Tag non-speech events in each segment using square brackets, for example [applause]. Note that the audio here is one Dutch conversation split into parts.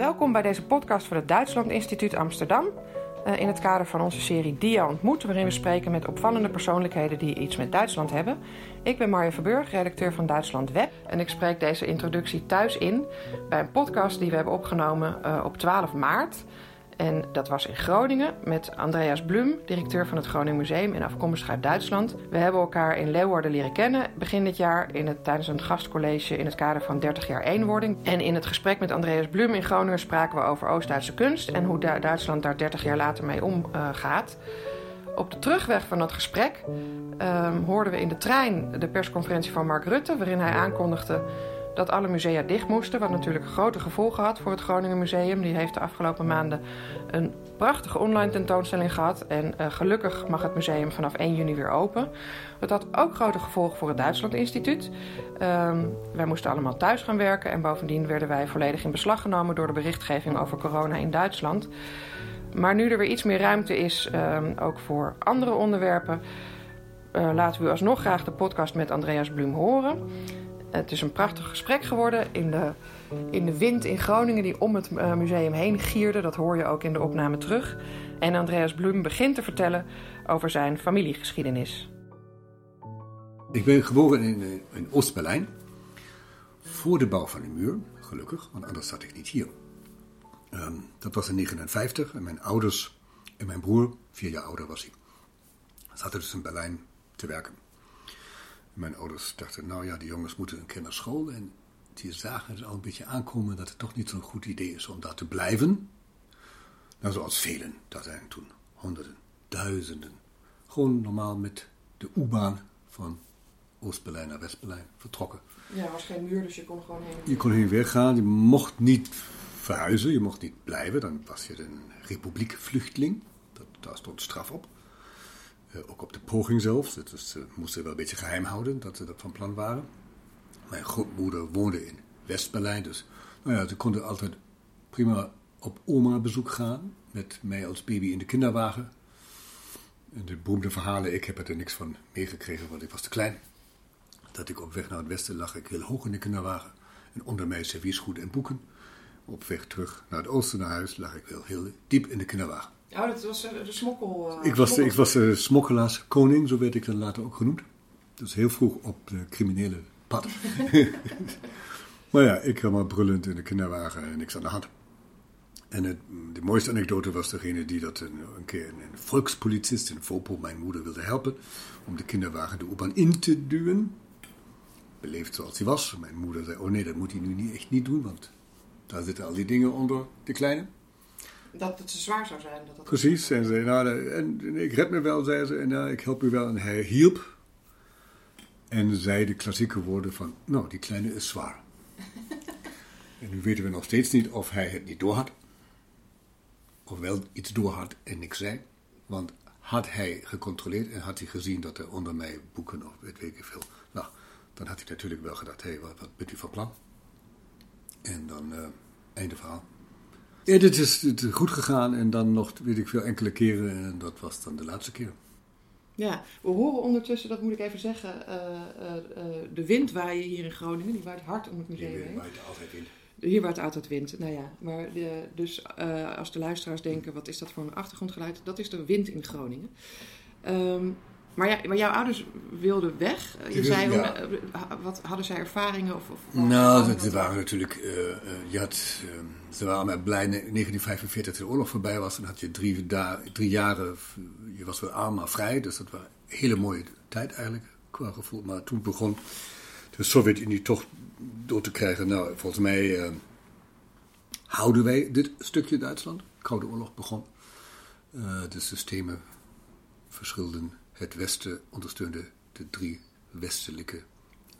Welkom bij deze podcast van het Duitsland Instituut Amsterdam. Uh, in het kader van onze serie Dia ontmoet, waarin we spreken met opvallende persoonlijkheden die iets met Duitsland hebben. Ik ben Marja Verburg, redacteur van Duitsland Web. En ik spreek deze introductie thuis in bij een podcast die we hebben opgenomen uh, op 12 maart. En dat was in Groningen met Andreas Blum, directeur van het Groningen Museum en afkomstig uit Duitsland. We hebben elkaar in Leeuwarden leren kennen begin dit jaar in het, tijdens een gastcollege in het kader van 30 jaar eenwording. En in het gesprek met Andreas Blum in Groningen spraken we over Oost-Duitse kunst en hoe Duitsland daar 30 jaar later mee omgaat. Op de terugweg van dat gesprek um, hoorden we in de trein de persconferentie van Mark Rutte, waarin hij aankondigde dat alle musea dicht moesten. Wat natuurlijk grote gevolgen had voor het Groningen Museum. Die heeft de afgelopen maanden een prachtige online tentoonstelling gehad. En uh, gelukkig mag het museum vanaf 1 juni weer open. Dat had ook grote gevolgen voor het Duitsland Instituut. Uh, wij moesten allemaal thuis gaan werken. En bovendien werden wij volledig in beslag genomen door de berichtgeving over corona in Duitsland. Maar nu er weer iets meer ruimte is, uh, ook voor andere onderwerpen. Uh, laten we u alsnog graag de podcast met Andreas Blum horen. Het is een prachtig gesprek geworden in de, in de wind in Groningen die om het uh, museum heen gierde. Dat hoor je ook in de opname terug. En Andreas Blum begint te vertellen over zijn familiegeschiedenis. Ik ben geboren in, in Oost-Berlijn. Voor de bouw van de muur, gelukkig, want anders zat ik niet hier. Um, dat was in 1959 en mijn ouders en mijn broer, vier jaar ouder was hij, zaten dus in Berlijn te werken. Mijn ouders dachten, nou ja, die jongens moeten een keer naar school. En die zagen het al een beetje aankomen dat het toch niet zo'n goed idee is om daar te blijven. Nou, zoals velen, dat zijn toen honderden, duizenden. Gewoon normaal met de U-baan van Oost-Berlijn naar West-Berlijn vertrokken. Ja, er was geen muur, dus je kon gewoon heen. Je kon heen weer gaan, je mocht niet verhuizen, je mocht niet blijven. Dan was je een republiekvluchteling, dat, daar stond straf op. Uh, ook op de poging zelfs. Ze moesten wel een beetje geheim houden dat ze dat van plan waren. Mijn grootmoeder woonde in West-Berlijn, dus nou ja, ze konden altijd prima op oma bezoek gaan. Met mij als baby in de kinderwagen. En de beroemde verhalen, ik heb er niks van meegekregen, want ik was te klein. Dat ik op weg naar het westen lag ik heel hoog in de kinderwagen. En onder mij serviesgoed en boeken. Op weg terug naar het oosten naar huis lag ik wel heel diep in de kinderwagen. Oh, dat was de smokkel... Uh, ik was, ik was de smokkelaaskoning, zo werd ik dan later ook genoemd. Dus heel vroeg op de criminele pad. [laughs] maar ja, ik helemaal brullend in de kinderwagen en niks aan de hand. En het, de mooiste anekdote was degene die dat een, een keer een, een volkspolizist in Vopo, mijn moeder, wilde helpen. Om de kinderwagen de U-baan in te duwen. Beleefd zoals hij was. Mijn moeder zei, oh nee, dat moet hij nu niet, echt niet doen, want daar zitten al die dingen onder de kleine dat het te zwaar zou zijn. Dat dat Precies. En, ze, nou, en, ik red me wel, zei ze. En ja, ik help u wel. En hij hielp. En zei de klassieke woorden van... Nou, die kleine is zwaar. [laughs] en nu weten we nog steeds niet of hij het niet doorhad. Of wel iets doorhad en niks zei. Want had hij gecontroleerd en had hij gezien dat er onder mij boeken of weet ik veel... Nou, dan had hij natuurlijk wel gedacht... Hé, hey, wat, wat bent u van plan? En dan... Uh, einde verhaal. Ja, dit is, goed gegaan en dan nog, weet ik veel, enkele keren. En dat was dan de laatste keer. Ja, we horen ondertussen, dat moet ik even zeggen, uh, uh, uh, de wind waaien hier in Groningen. Die waait hard om het museum heen. Hier waait altijd wind. Hier waait altijd wind, nou ja. Maar de, dus als de luisteraars denken, wat is dat voor een achtergrondgeluid? Dat is de wind in Groningen. Um, maar, ja, maar jouw ouders wilden weg. Je zei, ja. wat, hadden zij ervaringen? Of, of nou, ze waren natuurlijk... Uh, uh, je had, uh, ze waren maar blij in 1945 de oorlog voorbij was. Dan had je drie, drie jaren... Je was wel arm, maar vrij. Dus dat was een hele mooie tijd eigenlijk, qua gevoel. Maar toen begon de Sovjet-Unie toch door te krijgen... Nou, volgens mij houden wij dit stukje Duitsland. De Koude Oorlog begon. de systemen verschilden het Westen ondersteunde de drie westelijke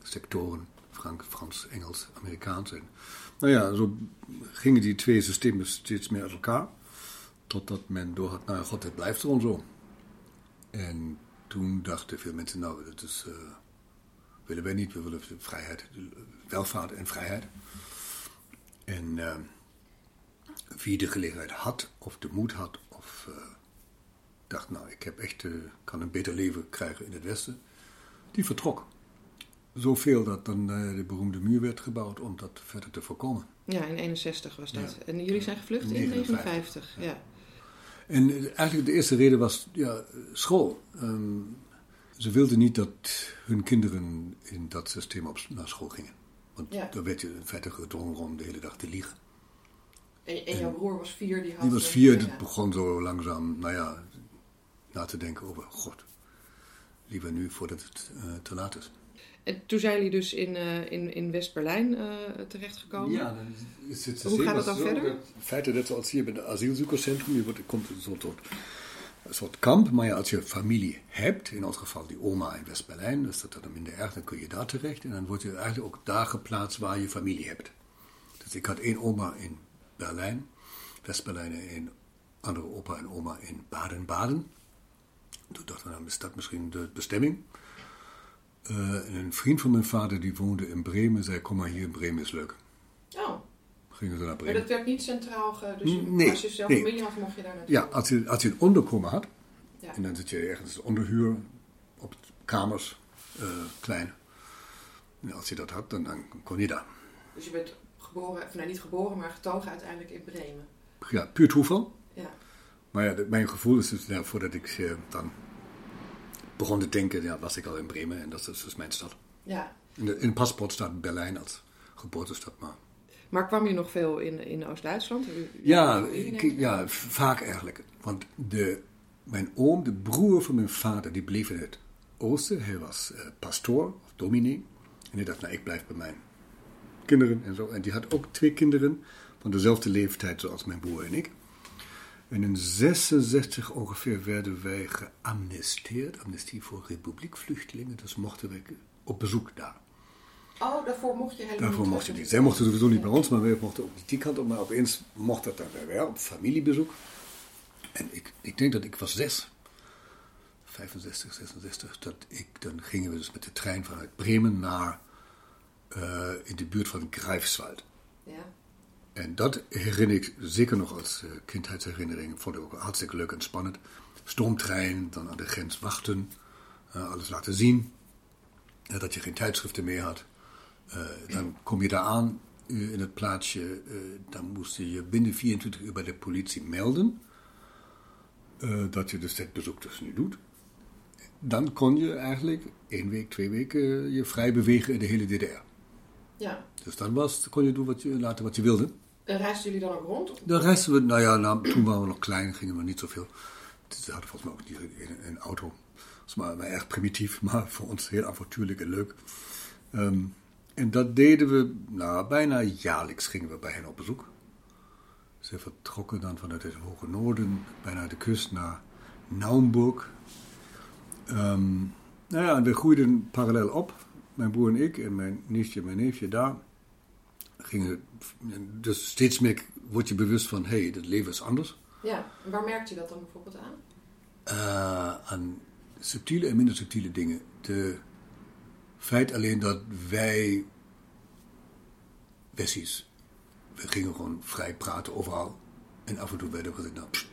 sectoren, Frank, Frans, Engels, Amerikaans. En, nou ja, zo gingen die twee systemen steeds meer uit elkaar. Totdat men doorhad, nou god, het blijft gewoon zo. En toen dachten veel mensen, nou, dat is, uh, willen wij niet. We willen vrijheid, welvaart en vrijheid. En uh, wie de gelegenheid had, of de moed had, of... Uh, dacht, nou, ik heb echt, uh, kan een beter leven krijgen in het Westen. Die vertrok. zoveel dat dan uh, de beroemde muur werd gebouwd om dat verder te voorkomen. Ja, in 61 was dat. Ja. En jullie zijn gevlucht in 59. Ja. ja. En eigenlijk de eerste reden was ja, school. Um, ze wilden niet dat hun kinderen in dat systeem op, naar school gingen. Want ja. dan werd je in feite gedwongen om de hele dag te liegen. En, en jouw broer was vier, die had... Die was vier, dat begon zo langzaam, nou ja, na te denken over, god, liever nu voordat het uh, te laat is. En toen zijn jullie dus in, uh, in, in West-Berlijn uh, terechtgekomen. Ja, dan is het Hoe gaat het dan verder? In feite, net zoals hier bij het asielzoekerscentrum, je wordt, komt een soort, een soort kamp. Maar ja, als je familie hebt, in ons geval die oma in West-Berlijn, dus dat dan minder erg, dan kun je daar terecht. En dan word je eigenlijk ook daar geplaatst waar je familie hebt. Dus ik had één oma in Berlijn, West-Berlijn en een andere opa en oma in Baden-Baden. Toen dachten we, nou is dat misschien de bestemming. Uh, een vriend van mijn vader die woonde in Bremen, zei: Kom maar hier, Bremen is leuk. Oh. Gingen ze naar Bremen. Maar dat werd niet centraal, ge, dus nee, als je zelf nee. familie had, mocht je daar naartoe? Ja, als je, als je een onderkomen had, ja. en dan zit je ergens onderhuur op kamers, uh, klein. En als je dat had, dan, dan kon je daar. Dus je bent geboren, of nou niet geboren, maar getogen uiteindelijk in Bremen? Ja, puur toeval. Ja. Maar ja, mijn gevoel is dus, voordat ik uh, dan begon te denken, ja, was ik al in Bremen en dat is dus mijn stad. Ja. In, de, in het paspoort staat Berlijn als geboortestad, maar... Maar kwam je nog veel in, in Oost-Duitsland? Ja, ja, vaak eigenlijk. Want de, mijn oom, de broer van mijn vader, die bleef in het oosten. Hij was uh, pastoor, of dominee. En hij dacht, nou, ik blijf bij mijn kinderen en zo. En die had ook twee kinderen van dezelfde leeftijd zoals mijn broer en ik. En in 66 ongeveer werden wij geamnesteerd. Amnestie voor republiekvluchtelingen. Dus mochten wij op bezoek daar. Oh, daarvoor mocht je helemaal Daarvoor mocht je niet. Zij mochten sowieso niet bij ons, maar wij mochten ook niet die kant op. Maar opeens mocht dat dan wel op familiebezoek. En ik, ik denk dat ik was zes. 65, 66. Dat ik, dan gingen we dus met de trein vanuit Bremen naar uh, in de buurt van Greifswald. Ja. En dat herinner ik zeker nog als uh, kindheidsherinnering. Vond ik ook hartstikke leuk en spannend. Stoomtrein, dan aan de grens wachten, uh, alles laten zien. dat je geen tijdschriften meer had. dan kom je daar aan in het plaatsje. dan moest je je binnen 24 uur bij de politie melden. dat je dus dit bezoek dus nu doet. Dan kon je eigenlijk één week, twee weken je vrij bewegen in de hele DDR. Ja. Dus dan was, kon je doen wat je, laten wat je wilde. En reisden jullie dan ook rond? Dan reisden we, nou ja, nou, toen waren we nog klein, gingen we niet zoveel. Ze hadden volgens mij ook niet een, een auto. Dat was maar, maar erg primitief, [laughs] maar voor ons heel avontuurlijk en leuk. Um, en dat deden we, nou, bijna jaarlijks gingen we bij hen op bezoek. Ze vertrokken dan vanuit het hoge noorden, bijna de kust, naar Naumburg. Um, nou ja, en we groeiden parallel op mijn broer en ik en mijn nichtje en mijn neefje daar gingen. Dus steeds meer word je bewust van: hé, hey, het leven is anders. Ja, en waar merkt je dat dan bijvoorbeeld aan? Uh, aan subtiele en minder subtiele dingen. De feit alleen dat wij, Wessies, we gingen gewoon vrij praten overal. En af en toe werden we gezegd: nou, pst,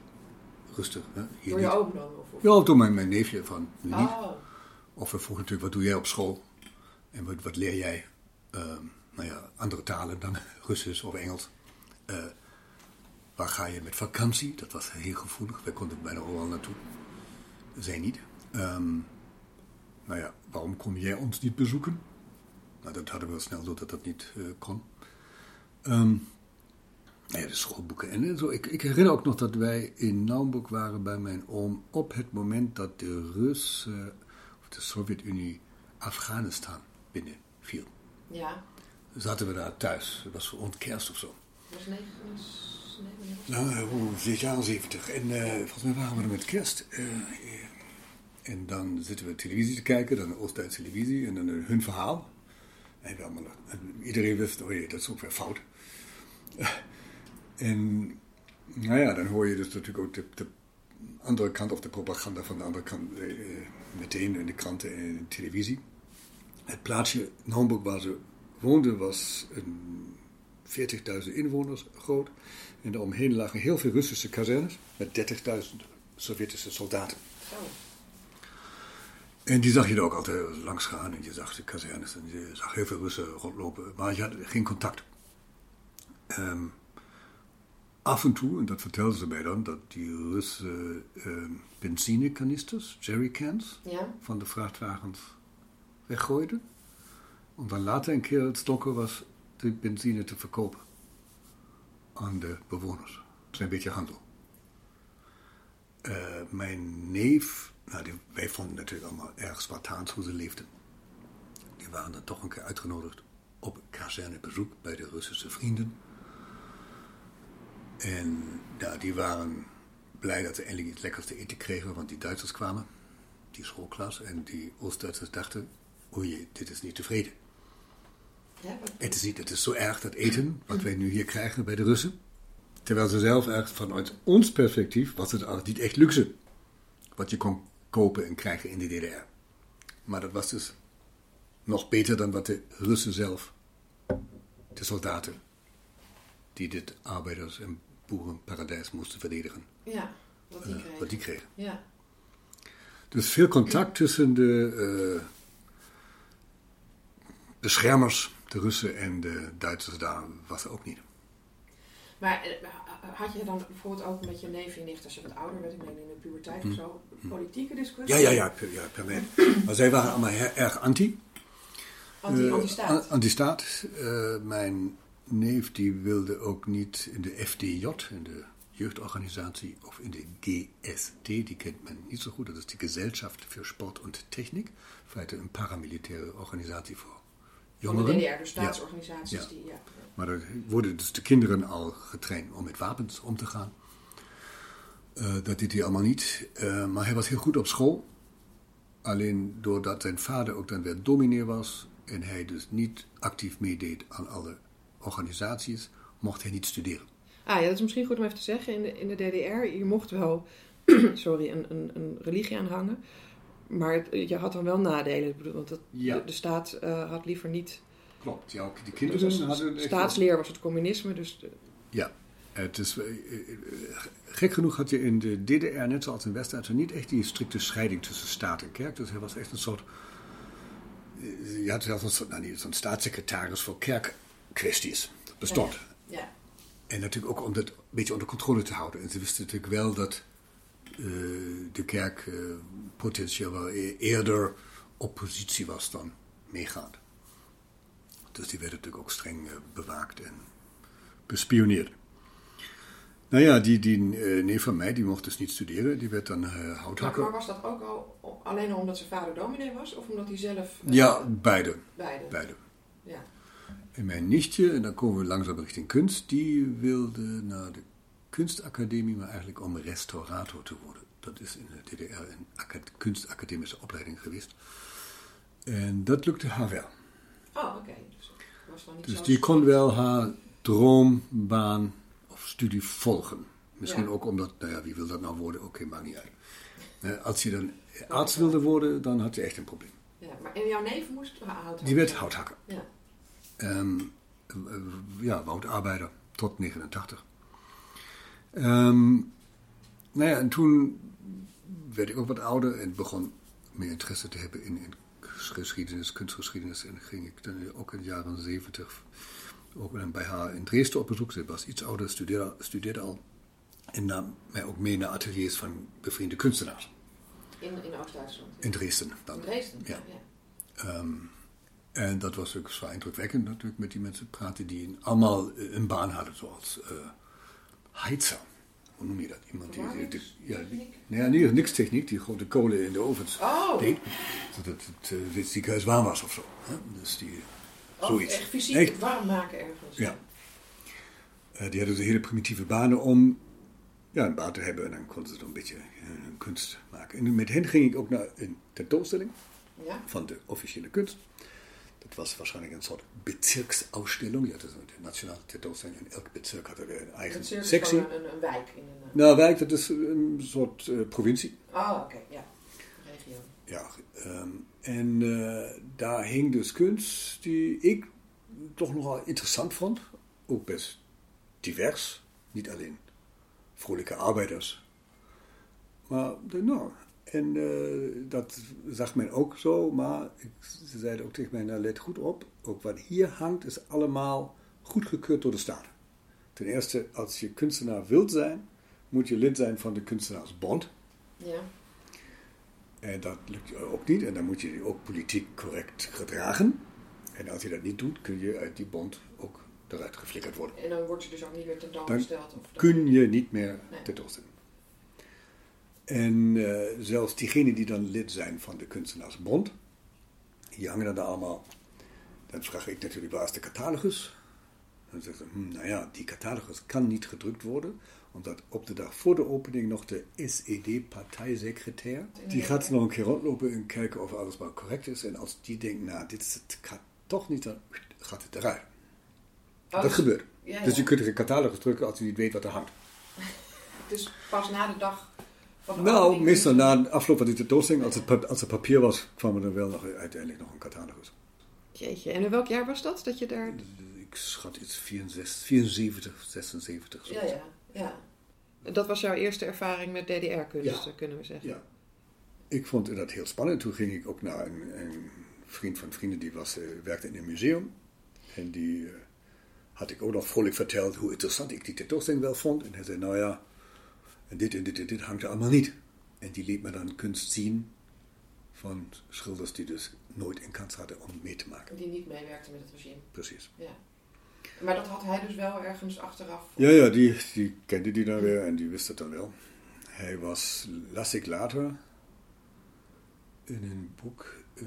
rustig. Hè, hier door je oom dan? Of, Ja, door mijn, mijn neefje van niet. Oh. Of we vroegen natuurlijk: wat doe jij op school? En wat, wat leer jij? Uh, nou ja, andere talen dan [laughs] Russisch of Engels. Uh, waar ga je met vakantie? Dat was heel gevoelig. Wij konden bijna overal naartoe. Zij niet. Um, nou ja, waarom kom jij ons niet bezoeken? Nou, dat hadden we wel snel door dat dat niet uh, kon. Um, nou ja, de schoolboeken en zo. Ik, ik, herinner ook nog dat wij in Naumburg waren bij mijn oom op het moment dat de Russen, of de Sovjet-Unie, Afghanistan binnenviel. Ja. Zaten we daar thuis. Dat was ons kerst of zo. Dat was 9, nou, jaar 70. En uh, volgens mij waren we er met kerst. Uh, en dan zitten we televisie te kijken, dan Oost-Duitse televisie, en dan hun verhaal. En, we allemaal, en iedereen wist, oh jee, dat is ook weer fout. en nou ja, dan hoor je dus natuurlijk ook de, de, andere kant of de propaganda van de andere kant uh, meteen in de kranten en de televisie. Het plaatsje Naumburg waar ze woonden was 40.000 inwoners groot. En daaromheen lagen heel veel Russische kazernes met 30.000 Sovjetische soldaten. En die zag je er ook altijd langs gaan. En je zag de kazernes en je zag heel veel Russen rondlopen. Maar je had geen contact. Ehm, af en toe, en dat vertelden ze mij dan, dat die Russen ehm, benzinekanisters, jerrycans, Ja? van de vrachtwagens weggooiden. Om dan later een keer het stokken was de benzine te verkopen aan de bewoners. Het is een beetje handel. Eh, mijn neef, nou, wij vonden natuurlijk allemaal erg Spartaans hoe ze leefden. Die waren dan toch een keer uitgenodigd op kazernebezoek bij de Russische vrienden. En die waren blij dat ze eindelijk iets lekkers te eten kregen, want die Duitsers kwamen, die schoolklas, en die Oost-Duitsers dachten, oei, dit is niet tevreden. Ja, is niet, het is zo erg dat eten, wat wij nu hier krijgen bij de Russen. Terwijl ze zelf echt vanuit ons perspectief was het al niet echt luxe. Wat je kon kopen en krijgen in de DDR. Maar dat was dus nog beter dan wat de Russen zelf, de soldaten, die dit arbeiders- en boerenparadijs moesten verdedigen, ja, wat die eh, kregen. wat die kregen. Ja. Dus veel contact tussen de eh, beschermers, de Russen en de Duitsers daar, was ook niet. Maar eh, had je dan bijvoorbeeld ook met je neef en nicht, als je wat ouder werd, ik meen in de puberteit of zo, politieke discussie? Hm. Ja, ja, ja, per, ja, per mij. Maar zij waren allemaal erg anti. Anti, Eh, anti-staat. an- Anti-staat. Eh, mijn neef die wilde ook niet in de FDJ, in de jeugdorganisatie, of in de GST, die kent men niet zo goed. Dat is die Gesellschaft für Sport und Technik. In feite een paramilitaire organisatie voor Van jongeren. de DDR, dus staatsorganisaties Ja. die, ja. Maar daar worden dus de kinderen al getraind om met wapens om te gaan. Eh, dat deed hij allemaal niet. Eh, maar hij was heel goed op school. Alleen doordat zijn vader ook dan weer dominee was en hij dus niet actief meedeed aan alle organisaties, mocht hij niet studeren. Ah ja, dat is misschien goed om even te zeggen. In de, in de DDR, je mocht wel [clears throat] sorry, een, een, een religie aanhangen. Maar het- je had dan wel nadelen. Ik bedoel, Want dat, Ja. de, de staat eh, had liever niet... Klopt, ja, ook die Dus kinderen hadden een echt- staatsleer was het communisme. Dus de- Ja, het is, eh, eh, gek genoeg had je in de DDR, net zoals in West-Duitsland, niet echt die strikte scheiding tussen staat en kerk. Dus er was echt een soort. Je had zelfs een soort, nou niet, zo'n staatssecretaris voor kerkkwesties. Dat bestond. ja. En natuurlijk ook om dat een beetje onder controle te houden. En ze wisten natuurlijk wel dat de kerk eh, potentieel wel e- eerder oppositie was dan meegaand. Dus die werd natuurlijk ook streng eh, bewaakt en bespioneerd. Nou ja, die, die eh, neef van mij, die mocht dus niet studeren. Die werd dan eh, Maar, houthakker. maar was dat ook al alleen al omdat zijn vader dominee was? Of omdat hij zelf... eh, Ja, beide. Beide. beide. Ja. En mijn nichtje, en dan komen we langzaam richting kunst, die wilde naar de kunstacademie, maar eigenlijk om restaurator te worden. Dat is in de DDR een aca- kunstacademische opleiding geweest. En dat lukte haar wel. Oh, oké. Dus, het was dan niet Dus die kon wel haar droombaan of studie volgen. Misschien Ja. ook omdat, nou ja, wie wil dat nou worden? Oké, maakt niet uit. Eh, Als je dan arts wilde worden, dan had je echt een probleem. Ja, maar en jouw neef moest hout Die werd houthakker. Ja. Eh, ja, woudarbeider tot 89. Ehm, nou ja, en toen werd ik ook wat ouder en begon meer interesse te hebben in, in geschiedenis, kunstgeschiedenis. En ging ik dan ook in de jaren 70 ook bij haar in Dresden op bezoek. Ze was iets ouder, studeerde, studeerde al. En nam mij ook mee naar ateliers van bevriende kunstenaars. In, in Oost-Duitsland. In Dresden dan. In Dresden? Ja. ja. Ehm, en dat was natuurlijk zwaar indrukwekkend natuurlijk met die mensen praten die allemaal een baan hadden zoals eh heizer. Hoe noem je dat? Iemand die, die, die- ja, die, nee, niet niks techniek, die grote kolen in de ovens Oh. deed, zodat het, eh, het ziekenhuis warm was of zo. Hè? Dus die, Oh, zoiets. echt fysiek Echt. warm maken ergens. Ja. Eh, die hadden dus hele primitieve banen om ja, een baan te hebben en dan konden ze dan een beetje eh, kunst maken. En met hen ging ik ook naar een tentoonstelling Ja? van de officiële kunst. Was waarschijnlijk een soort bezirksausstelling. Ja, is een nationale. En elk bezirk had er een eigen sectie. van een, een wijk in een... eh, Nou, wijk, dat is een soort eh, provincie. Oh, oké, ja. Regio. Ja, ehm, en eh, daar hing dus kunst die ik toch nogal interessant vond. Ook best divers. Niet alleen vrolijke arbeiders. Maar nou, En eh, dat zag men ook zo, maar ik, ze zeiden ook tegen mij, nou let goed op, ook wat hier hangt is allemaal goedgekeurd door de staat. Ten eerste, als je kunstenaar wilt zijn, moet je lid zijn van de kunstenaarsbond. Ja. En dat lukt ook niet. En dan moet je je ook politiek correct gedragen. En als je dat niet doet, kun je uit die bond ook eruit geflikkerd worden. En dan wordt je dus ook niet meer Dan tentoongesteld. Of kun je niet meer Nee. tentoonstellen. En eh, zelfs diegenen die dan lid zijn van de kunstenaarsbond, die hangen dan allemaal. Dan vraag ik natuurlijk, waar is de catalogus? Dan zeggen ze, hm, nou ja, die catalogus kan niet gedrukt worden, omdat op de dag voor de opening nog de SED-partijsecretair, die gaat nog een keer rondlopen en kijken of alles maar correct is. En als die denkt, nou, dit is het gaat toch niet, dan gaat het eruit. Oh, dat gebeurt. Ja, Dus je kunt er een catalogus drukken als je niet weet wat er hangt. [laughs] Dus pas na de dag Nou, meestal na de afloop van die tentoonstelling, als het, als het papier was, kwam er wel nog uiteindelijk nog een catalogus. Jeetje, en in welk jaar was dat? Dat je daar... Ik schat iets 64, 74, 76. Ja, zoiets. ja, ja. Dat was jouw eerste ervaring met DDR-kunst, Ja. kunnen we zeggen. Ja. Ik vond dat heel spannend. Toen ging ik ook naar een, een vriend van vrienden die was, eh, werkte in een museum. En die eh, had ik ook nog vrolijk verteld hoe interessant ik die tentoonstelling wel vond. En hij zei, nou ja, en dit en dit en dit hangt er allemaal niet. En die liet me dan kunst zien van schilders die dus nooit een kans hadden om mee te maken. Die niet meewerkte met het regime. Precies. Ja. Maar dat had hij dus wel ergens achteraf. Ja, ja, die, die kende die dan weer en die wist het dan wel. Hij was, las ik later in een boek, eh,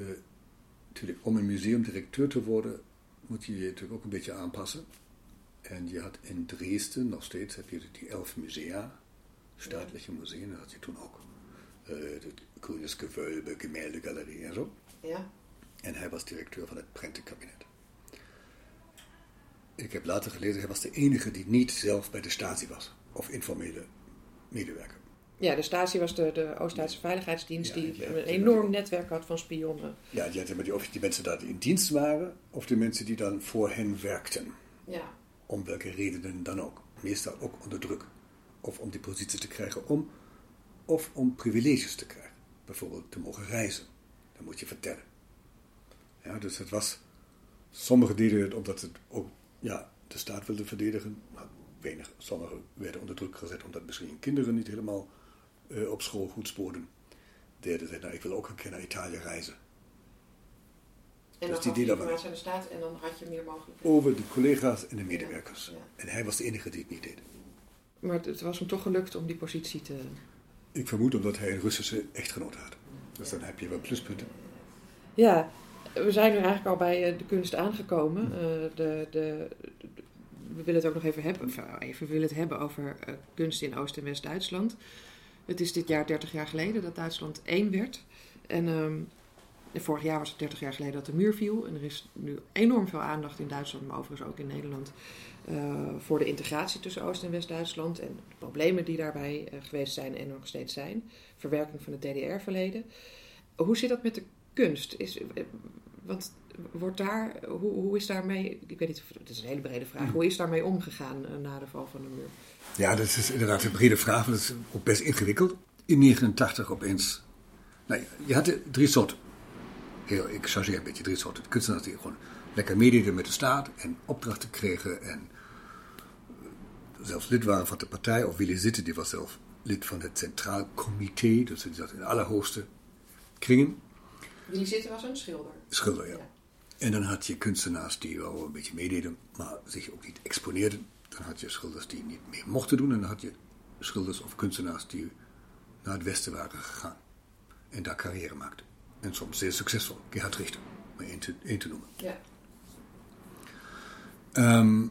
natuurlijk om een museumdirecteur te worden, moet je je natuurlijk ook een beetje aanpassen. En je had in Dresden, nog steeds, heb je die elf musea, staatliche musea, dat had je toen ook. Eh de Grünes Gewölbe, Gemäldegalerie en zo. Ja. En hij was directeur van het prentenkabinet. Ik heb later gelezen, hij was de enige die niet zelf bij de Stasi was. Of informele medewerker. Ja, de Stasi was de, de Oost-Duitse Veiligheidsdienst Ja, die ja, een enorm netwerk had van spionnen. Ja, die hadden maar die, of die mensen daar in dienst waren, of de mensen die dan voor hen werkten. Ja. Om welke redenen dan ook. Meestal ook onder druk. Of om die positie te krijgen om, of om privileges te krijgen. Bijvoorbeeld te mogen reizen. Dat moet je vertellen. Ja, dus het was. Sommigen deden het omdat het ook ja, de staat wilde verdedigen. Maar weinig. Sommigen werden onder druk gezet omdat misschien kinderen niet helemaal eh, op school goed spoorden. Derde zei, nou, ik wil ook een keer naar Italië reizen. En Dus dan die aan de staat en dan had je meer mogelijkheden. Over de collega's en de medewerkers. Ja, ja. En hij was de enige die het niet deed. Maar het, was hem toch gelukt om die positie te... Ik vermoed omdat hij een Russische echtgenoot had. Dus dan heb je wel pluspunten. Ja, we zijn nu eigenlijk al bij eh, de kunst aangekomen. Eh, de, de, we willen het ook nog even hebben, eh, even we willen het hebben over kunst in Oost- en West-Duitsland. Het is dit jaar 30 jaar geleden dat Duitsland één werd. En ehm, vorig jaar was het 30 jaar geleden dat de muur viel. En er is nu enorm veel aandacht in Duitsland, maar overigens ook in Nederland, voor de integratie tussen Oost- en West-Duitsland. En de problemen die daarbij eh, geweest zijn en nog steeds zijn. Verwerking van het DDR-verleden. Hoe zit dat met de kunst? Is, eh, want wordt daar, hoe, hoe is daarmee, ik weet niet, het is een hele brede vraag, hoe is daarmee omgegaan eh, na de val van de muur? Ja, dat is inderdaad een brede vraag, maar dat is ook best ingewikkeld. In 89 opeens. Nou, je had drie soorten. Ik chargeer een beetje drie soorten. Kunstenaars die gewoon lekker meededen met de staat en opdrachten kregen en eh, zelfs lid waren van de partij. Of Willy Zitte, die was zelf lid van het Centraal Comité, dus die zat in de allerhoogste kringen. Jullie zitten was een schilder. Schilder, ja. En dan had je kunstenaars die wel een beetje meededen, maar zich ook niet exponeerden. Dan had je schilders die niet mee mochten doen. En dan had je schilders of kunstenaars die naar het westen waren gegaan. En daar carrière maakten. En soms zeer succesvol. Gerhard Richter, om één te, één te noemen. Ja. Ehm,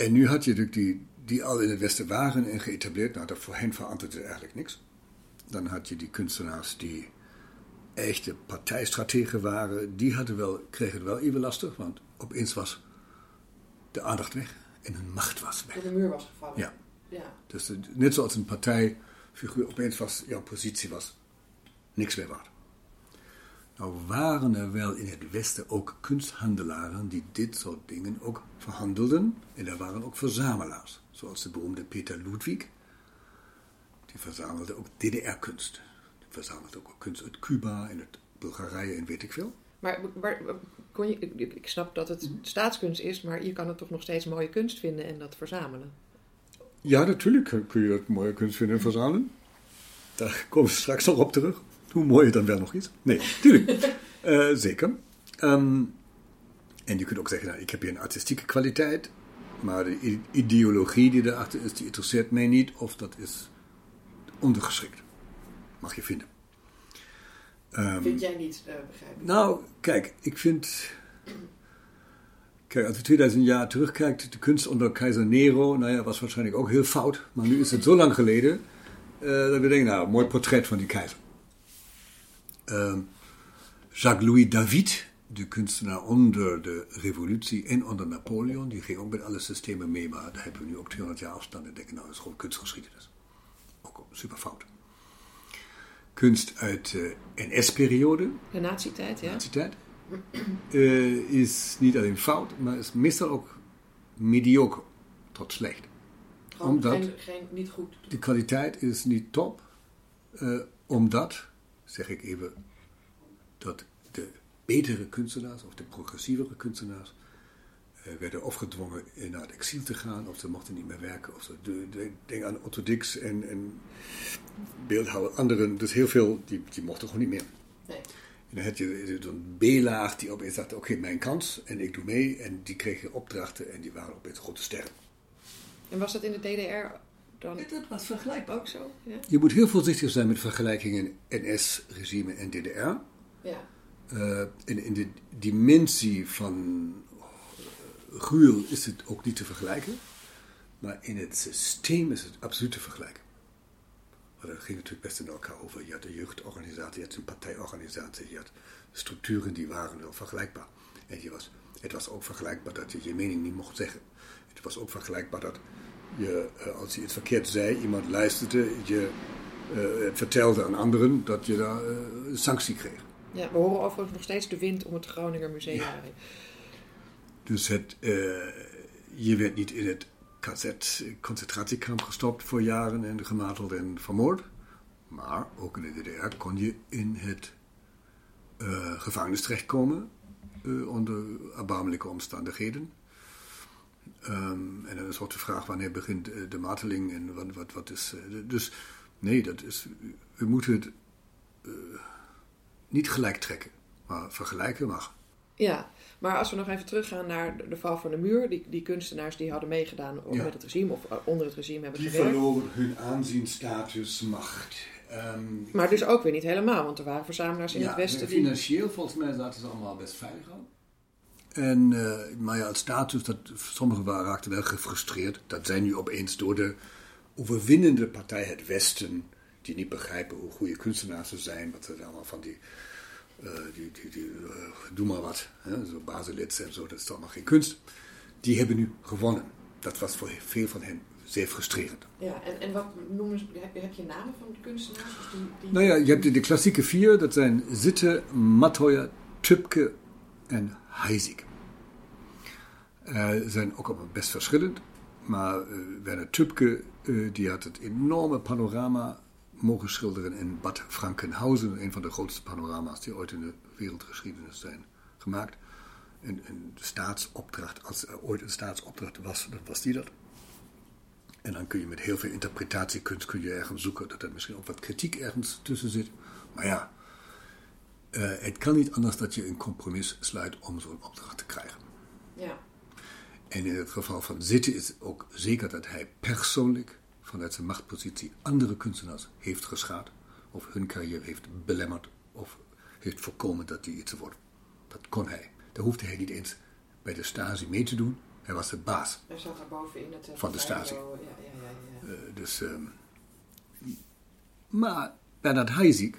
en nu had je natuurlijk die, die al in het Westen waren en geëtableerd. Nou, dat voor hen verantwoordde eigenlijk niks. Dan had je die kunstenaars die echte partijstrategen waren. Die hadden wel, kregen het wel even lastig, want opeens was de aandacht weg en hun macht was weg. Door de muur was gevallen. Ja. ja. Dus net zoals een partijfiguur, opeens was jouw positie was niks meer waard. Nou waren er wel in het Westen ook kunsthandelaren die dit soort dingen ook verhandelden. En er waren ook verzamelaars, zoals de beroemde Peter Ludwig. Die verzamelde ook DDR-kunst. Die verzamelde ook kunst uit Cuba en uit Bulgarije en weet ik veel. Maar, maar kon je, ik snap dat het staatskunst is, maar je kan er toch nog steeds mooie kunst vinden en dat verzamelen? Ja, natuurlijk kun je dat mooie kunst vinden en verzamelen. Daar komen we straks nog op terug. Hoe mooi het dan wel nog is. Nee, tuurlijk. uh, [laughs] zeker. Um, en je kunt ook zeggen, nou, ik heb hier een artistieke kwaliteit, maar de ideologie die erachter is, die interesseert mij niet, of dat is ondergeschikt. Mag je vinden. Um, vind jij niet, uh, begrijp Nou, kijk, ik vind. Kijk, als je 2000 jaar terugkijkt, de kunst onder keizer Nero, nou ja, was waarschijnlijk ook heel fout. Maar nu is het zo lang geleden, uh, dat we denken, nou, mooi portret van die keizer. Uh, Jacques-Louis David, de kunstenaar onder de revolutie en onder Napoleon, die ging ook met alle systemen mee, maar daar hebben we nu ook 200 jaar afstand en denken, nou, dat is gewoon kunstgeschiedenis. Ook super fout. Kunst uit de NS-periode. De nazi-tijd, ja. Nazi-tijd. Uh, is niet alleen fout, maar is meestal ook mediocre tot slecht. Gewoon omdat geen, geen, niet goed. De kwaliteit is niet top, uh, omdat, zeg ik even, dat de betere kunstenaars of de progressievere kunstenaars uh, werden of gedwongen naar het exil te gaan, of ze mochten niet meer werken. Of ze, de, de, denk aan Otto Dix en, en beeldhouwer, anderen, dus heel veel, die, die mochten gewoon niet meer. Nee. En dan had je zo'n B-laag die opeens dacht, oké, mijn kans en ik doe mee. En die kregen opdrachten en die waren opeens grote sterren. En was dat in de DDR dan? Dat was vergelijkbaar. Ook zo, ja? Je moet heel voorzichtig zijn met vergelijkingen NS-regime en DDR. Ja. Uh, in, in de dimensie van gruwel is het ook niet te vergelijken. Maar in het systeem is het absoluut te vergelijken. Maar dat ging natuurlijk best in elkaar over. Je had een jeugdorganisatie, je had een partijorganisatie, je had structuren die waren wel vergelijkbaar. En je was, het was ook vergelijkbaar dat je je mening niet mocht zeggen. Het was ook vergelijkbaar dat je, eh, als je iets verkeerd zei, iemand luisterde, je uh, vertelde aan anderen dat je daar uh, sanctie kreeg. Ja, we horen overigens nog steeds de wind om het Groninger Museum. Ja. Dus het, je werd niet in het KZ, concentratiekamp gestopt voor jaren en gemarteld en vermoord. Maar ook in de DDR kon je in het gevangenis terechtkomen onder erbarmelijke omstandigheden. Um, en dan is ook de vraag wanneer begint de marteling en wat, wat, wat is. Uh, dus nee, dat is, we moeten het niet gelijk trekken, maar vergelijken mag. Ja, maar als we nog even teruggaan naar de, val van de muur, die, die kunstenaars die hadden meegedaan ja. met het regime of onder het regime hebben die gewerkt. Die verloren hun aanzien, status, macht. Um, maar dus ook weer niet helemaal, want er waren verzamelaars in ja, het Westen. Die... Financieel volgens mij zaten ze allemaal best veilig aan. En, uh, maar ja, het status, dat, sommigen raakten wel gefrustreerd. Dat zijn nu opeens door de overwinnende partij, het Westen, die niet begrijpen hoe goede kunstenaars ze zijn. Wat ze allemaal van die uh, die, die, die uh, doe maar wat, hè, zo Baselitz en zo, dat is allemaal geen kunst. Die hebben nu gewonnen. Dat was voor veel van hen zeer frustrerend. Ja, en, en wat noemen ze, heb, je namen van de kunstenaars? Dus die, die... Nou ja, je hebt de, de klassieke vier, dat zijn Zitte, Matheuer, Tübke en Heisig. Uh, zijn ook allemaal best verschillend, maar Werner Tübke, die had het enorme panorama mogen schilderen in Bad Frankenhausen, een van de grootste panorama's die ooit in de wereldgeschiedenis zijn gemaakt. En, en de staatsopdracht, als er ooit een staatsopdracht was, dan was die dat. En dan kun je met heel veel interpretatiekunst kun je ergens zoeken dat er misschien ook wat kritiek ergens tussen zit. Maar ja, uh, het kan niet anders dat je een compromis sluit om zo'n opdracht te krijgen. Ja. En in het geval van Zitten is ook zeker dat hij persoonlijk vanuit zijn machtpositie andere kunstenaars heeft geschaad, of hun carrière heeft belemmerd, of heeft voorkomen dat die iets wordt. Dat kon hij. Daar hoefde hij niet eens bij de Stasi mee te doen. Hij was de baas. Hij zat daar bovenin het, van de Stasi. Ja, ja, ja, uh, dus, um, maar Bernhard Heisig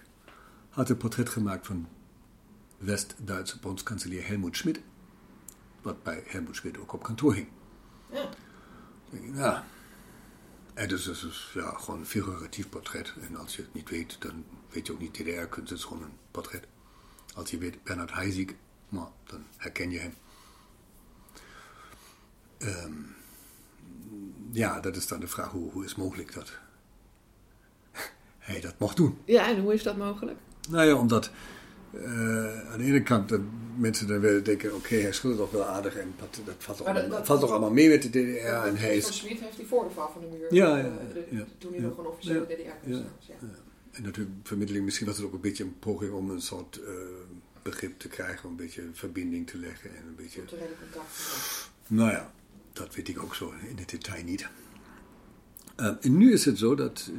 had een portret gemaakt van West-Duitse bondskanselier Helmut Schmidt, wat bij Helmut Schmidt ook op kantoor hing. Ja. Ja, en dus het is ja, gewoon een figuratief portret. En als je het niet weet, dan weet je ook niet DDR-kunst. Het is gewoon een portret. Als je weet Bernhard Heisig, nou, dan herken je hem. Um, ja, dat is dan de vraag, hoe, hoe is mogelijk dat [laughs] hij dat mocht doen. Ja, en hoe is dat mogelijk? Nou ja, omdat uh, aan de ene kant dat mensen dan willen denken: oké, hij schildert toch wel aardig en dat, dat valt, toch allemaal, dat, valt toch allemaal mee met de DDR. En hij is. Van heeft hij voor de val van de muur. Ja, ja, ja toen hij nog een officiële DDR was. Ja. En natuurlijk, vermiddeling, misschien was het ook een beetje een poging om een soort uh, begrip te krijgen, een beetje verbinding te leggen en een beetje. Culturele contacten. Nou ja, dat weet ik ook zo in het detail niet. Uh, en nu is het zo dat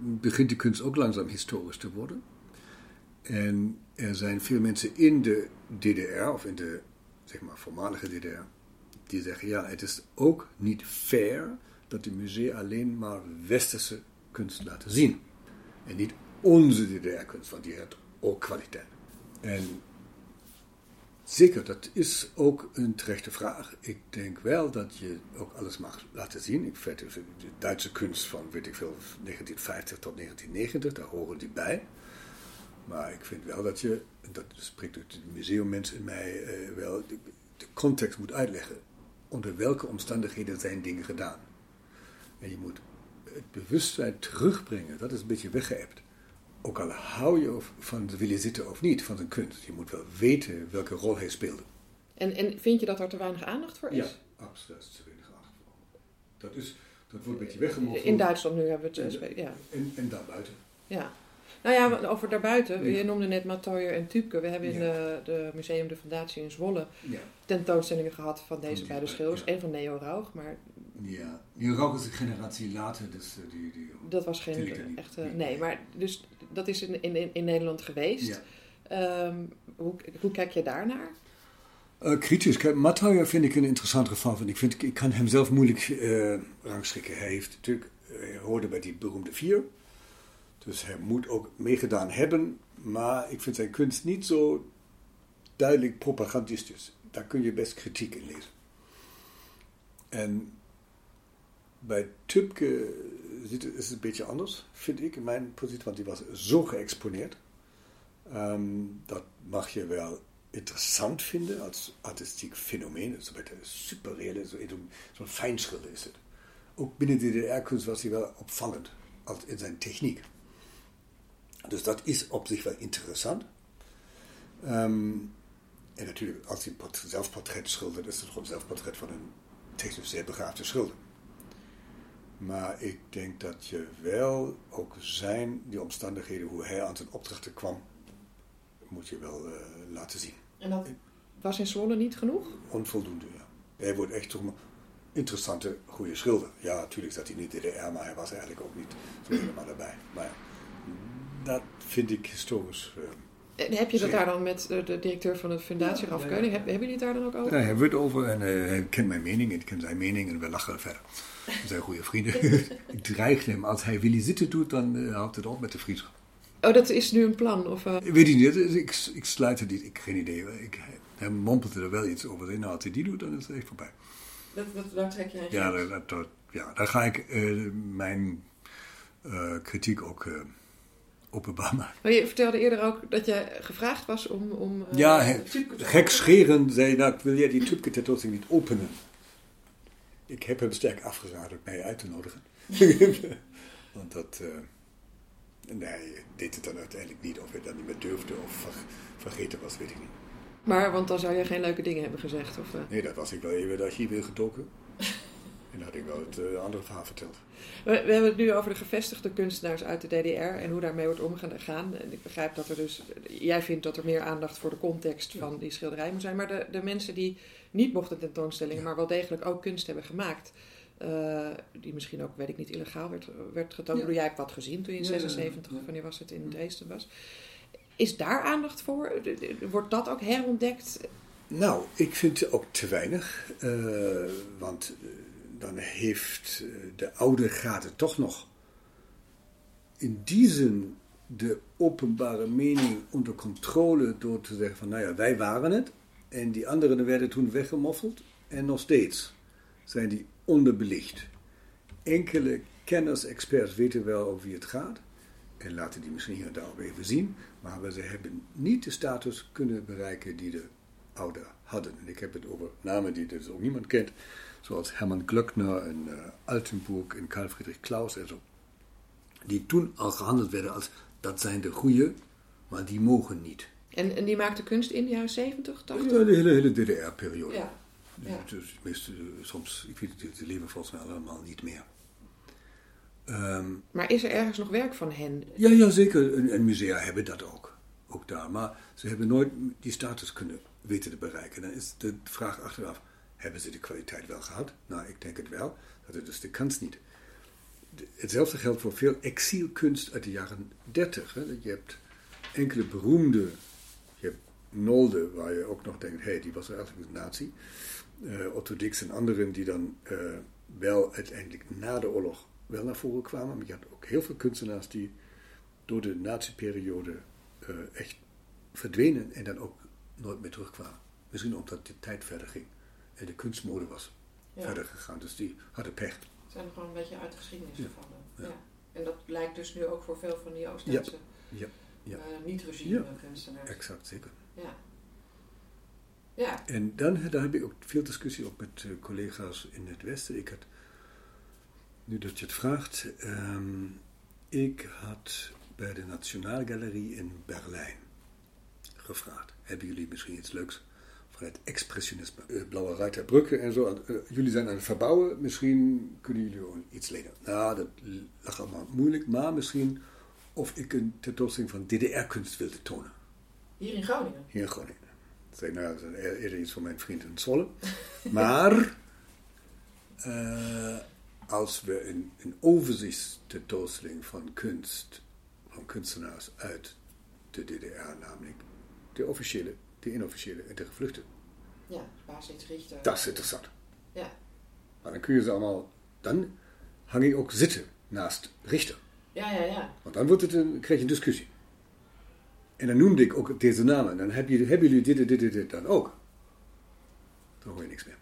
begint de kunst ook langzaam historisch te worden. En er zijn veel mensen in de DDR, of in de zeg maar voormalige DDR, die zeggen: ja, het is ook niet fair dat de musea alleen maar westerse kunst laten zien. En niet onze DDR-kunst, want die heeft ook kwaliteit. En zeker, dat is ook een terechte vraag. Ik denk wel dat je ook alles mag laten zien. Ik vind de Duitse kunst van, weet ik veel, 1950 tot 1990, daar horen die bij. Maar ik vind wel dat je, dat spreekt de museummensen in mij uh, wel, de, de, context moet uitleggen. Onder welke omstandigheden zijn dingen gedaan. En je moet het bewustzijn terugbrengen, dat is een beetje weggeëpt. Ook al hou je van de willen zitten of niet, van zijn kunst. Je moet wel weten welke rol hij speelde. En, en vind je dat er te weinig aandacht voor is? Ja, absoluut te weinig aandacht voor. Dat, is, dat wordt een beetje weggemoffeld. In Duitsland nu hebben we het... ja. En, en daarbuiten. Ja. Nou ja, over daarbuiten. Je noemde net Matoyer en Tupke. We hebben in de, de, Museum de Fundatie in Zwolle ja. tentoonstellingen gehad van deze beide schilders. En van Neo Rauch, maar... Ja, Neo Rauch is een generatie later, dus eh, die... die dat was geen echte... Nee, maar dus dat is in, in, in Nederland geweest. Um, hoe, hoe kijk je daarnaar? Uh, kritisch. Kijk, vind ik een interessant geval. Want ik, vind, ik kan hem zelf moeilijk uh, rangschikken. Hij heeft natuurlijk, hij hoorde bij die beroemde vier. Dus hij moet ook meegedaan hebben, maar ik vind zijn kunst niet zo duidelijk propagandistisch. Daar kun je best kritiek in lezen. En bij Tupke is het een beetje anders, vind ik, in mijn positie, want die was zo geëxponeerd. Um, dat mag je wel interessant vinden als artistiek fenomeen. Met een superreële, zo'n zo fijnschilder is het. Ook binnen de DDR-kunst was hij wel opvallend, als in zijn techniek. Dus dat is op zich wel interessant. Um, en natuurlijk, als hij een zelfportret schildert, is het gewoon een zelfportret van een technisch zeer begaafde schilder. Maar ik denk dat je wel ook zijn, die omstandigheden, hoe hij aan zijn opdrachten kwam, moet je wel uh, laten zien. En dat was in Zwolle niet genoeg? Onvoldoende, ja. Hij wordt echt toch een interessante, goede schilder. Ja, natuurlijk zat hij niet in de DDR, maar hij was eigenlijk ook niet zo helemaal erbij. Maar dat vind ik historisch. Uh, heb je dat daar dan met de directeur van de fundatie, ja, Ralf ja, Keuning, hebben jullie het daar dan ook over? Ja, hij wordt over en uh, hij kent mijn mening, ik ken zijn mening en we lachen verder. We zijn goede vrienden. [laughs] ik dreig hem, als hij Willy zitten doet, dan uh, houdt het op met de vriendschap. Oh, dat is nu een plan? Of, uh... Weet ik niet, ik, ik sluit het niet, ik heb geen idee. Ik, hij mompelt er wel iets over Nou, als hij die doet, dan is het echt voorbij. Dat, dat, daar trek jij ja, dat, dat, ja, daar ga ik mijn kritiek ook openbaar Maar je vertelde eerder ook dat je gevraagd was om... om uh, ja, he, gekscherend zei nou, wil jij die Tubke tentoonstelling niet openen? Ik heb hem sterk afgeraden mij uit te nodigen. [laughs] Want dat... Uh, nee, deed het dan uiteindelijk niet. Of hij dat niet meer durfde of vergeten was, weet ik niet. Maar, want dan zou je geen leuke dingen hebben gezegd? Of, uh... Nee, dat was ik wel even het archief ingetrokken. En had ik wel het uh, andere verhaal verteld. We, we, hebben het nu over de gevestigde kunstenaars uit de DDR en hoe daarmee wordt omgegaan. En ik begrijp dat er dus, jij vindt dat er meer aandacht voor de context van die schilderij moet zijn. Maar de, de mensen die niet mochten tentoonstellingen, maar wel degelijk ook kunst hebben gemaakt. Uh, die misschien ook, weet ik niet, illegaal werd, werd getoond. Ja. Jij hebt wat gezien toen je in 76, wanneer was het, in Dresden was. Is daar aandacht voor? Wordt dat ook herontdekt? Nou, ik vind ook te weinig. Uh, want dan heeft eh, de oude garde toch nog. In die zin de openbare mening onder controle door te zeggen van nou ja, wij waren het. En die anderen werden toen weggemoffeld. En nog steeds zijn die onderbelicht. Enkele kenners, experts weten wel over wie het gaat. En laten die misschien hier en daar even zien, maar ze hebben niet de status kunnen bereiken die de oude hadden. En ik heb het over namen die dus ook niemand kent zoals Hermann Glöckner en uh, Altenburg en Karl Friedrich Klaus en zo. die toen al gehandeld werden als dat zijn de goede, maar die mogen niet. En, en die maakte kunst in de jaren 70, 80? Ja, de hele, hele DDR-periode. Ja. ja. Dus meeste, soms, ik weet het, die leven volgens mij allemaal niet meer. Ehm, maar is er ergens nog werk van hen? ja, ja, zeker. En, en musea hebben dat ook. Ook daar. Maar ze hebben nooit die status kunnen weten te bereiken. Dan is de vraag achteraf, hebben ze de kwaliteit wel gehad? Nou, ik denk het wel. Dat is dus de kans niet. De- hetzelfde geldt voor veel exilkunst uit de jaren 30. Hè. Je hebt enkele beroemde, je hebt Nolde, waar je ook nog denkt, hé, hey, die was eigenlijk een nazi. Eh, Otto Dix en anderen die dan eh, wel uiteindelijk na de oorlog wel naar voren kwamen. Maar je had ook heel veel kunstenaars die door de nazi-periode eh, echt verdwenen en dan ook nooit meer terugkwamen. Misschien omdat de tijd verder ging en de kunstmode was Ja. verder gegaan. Dus die hadden pech. Het zijn er gewoon een beetje uit de geschiedenis gevallen. Ja. Ja. En dat lijkt dus nu ook voor veel van die Oost-Duitse Ja, ja. eh, niet-regime Ja. kunstenaars. Exact, zeker. Ja. Ja, En dan daar heb ik ook veel discussie op met eh, collega's in het Westen. Ik had, nu dat je het vraagt, ehm, ik had bij de Nationaalgalerie in Berlijn gevraagd: hebben jullie misschien iets leuks het expressionisme? Eh, Blauwe Reiter Brugge en zo. eh, jullie zijn aan het verbouwen, misschien kunnen jullie iets lenen. Nou, dat lag allemaal moeilijk, maar misschien of ik een tentoonstelling van DDR-kunst wilde tonen hier in Groningen. hier in Groningen. Ik zei, nou, dat is eer- eerder iets voor mijn vriend in Zwolle. [laughs] Maar eh, als we een, een overzichtstentoonstelling van kunst, van kunstenaars uit de DDR, namelijk de officiële, de inofficiële en de gevluchten. Ja, Basis Richter. Dat is interessant. Ja. Maar dan kun je ze allemaal, dan hang ik ook zitten naast Richter. Ja, ja, ja. Want dan wordt het een, krijg je een discussie. En dan noemde ik ook deze namen. Dan heb je, hebben jullie dit, dit, dit, dit dan ook. Dan hoor je niks meer.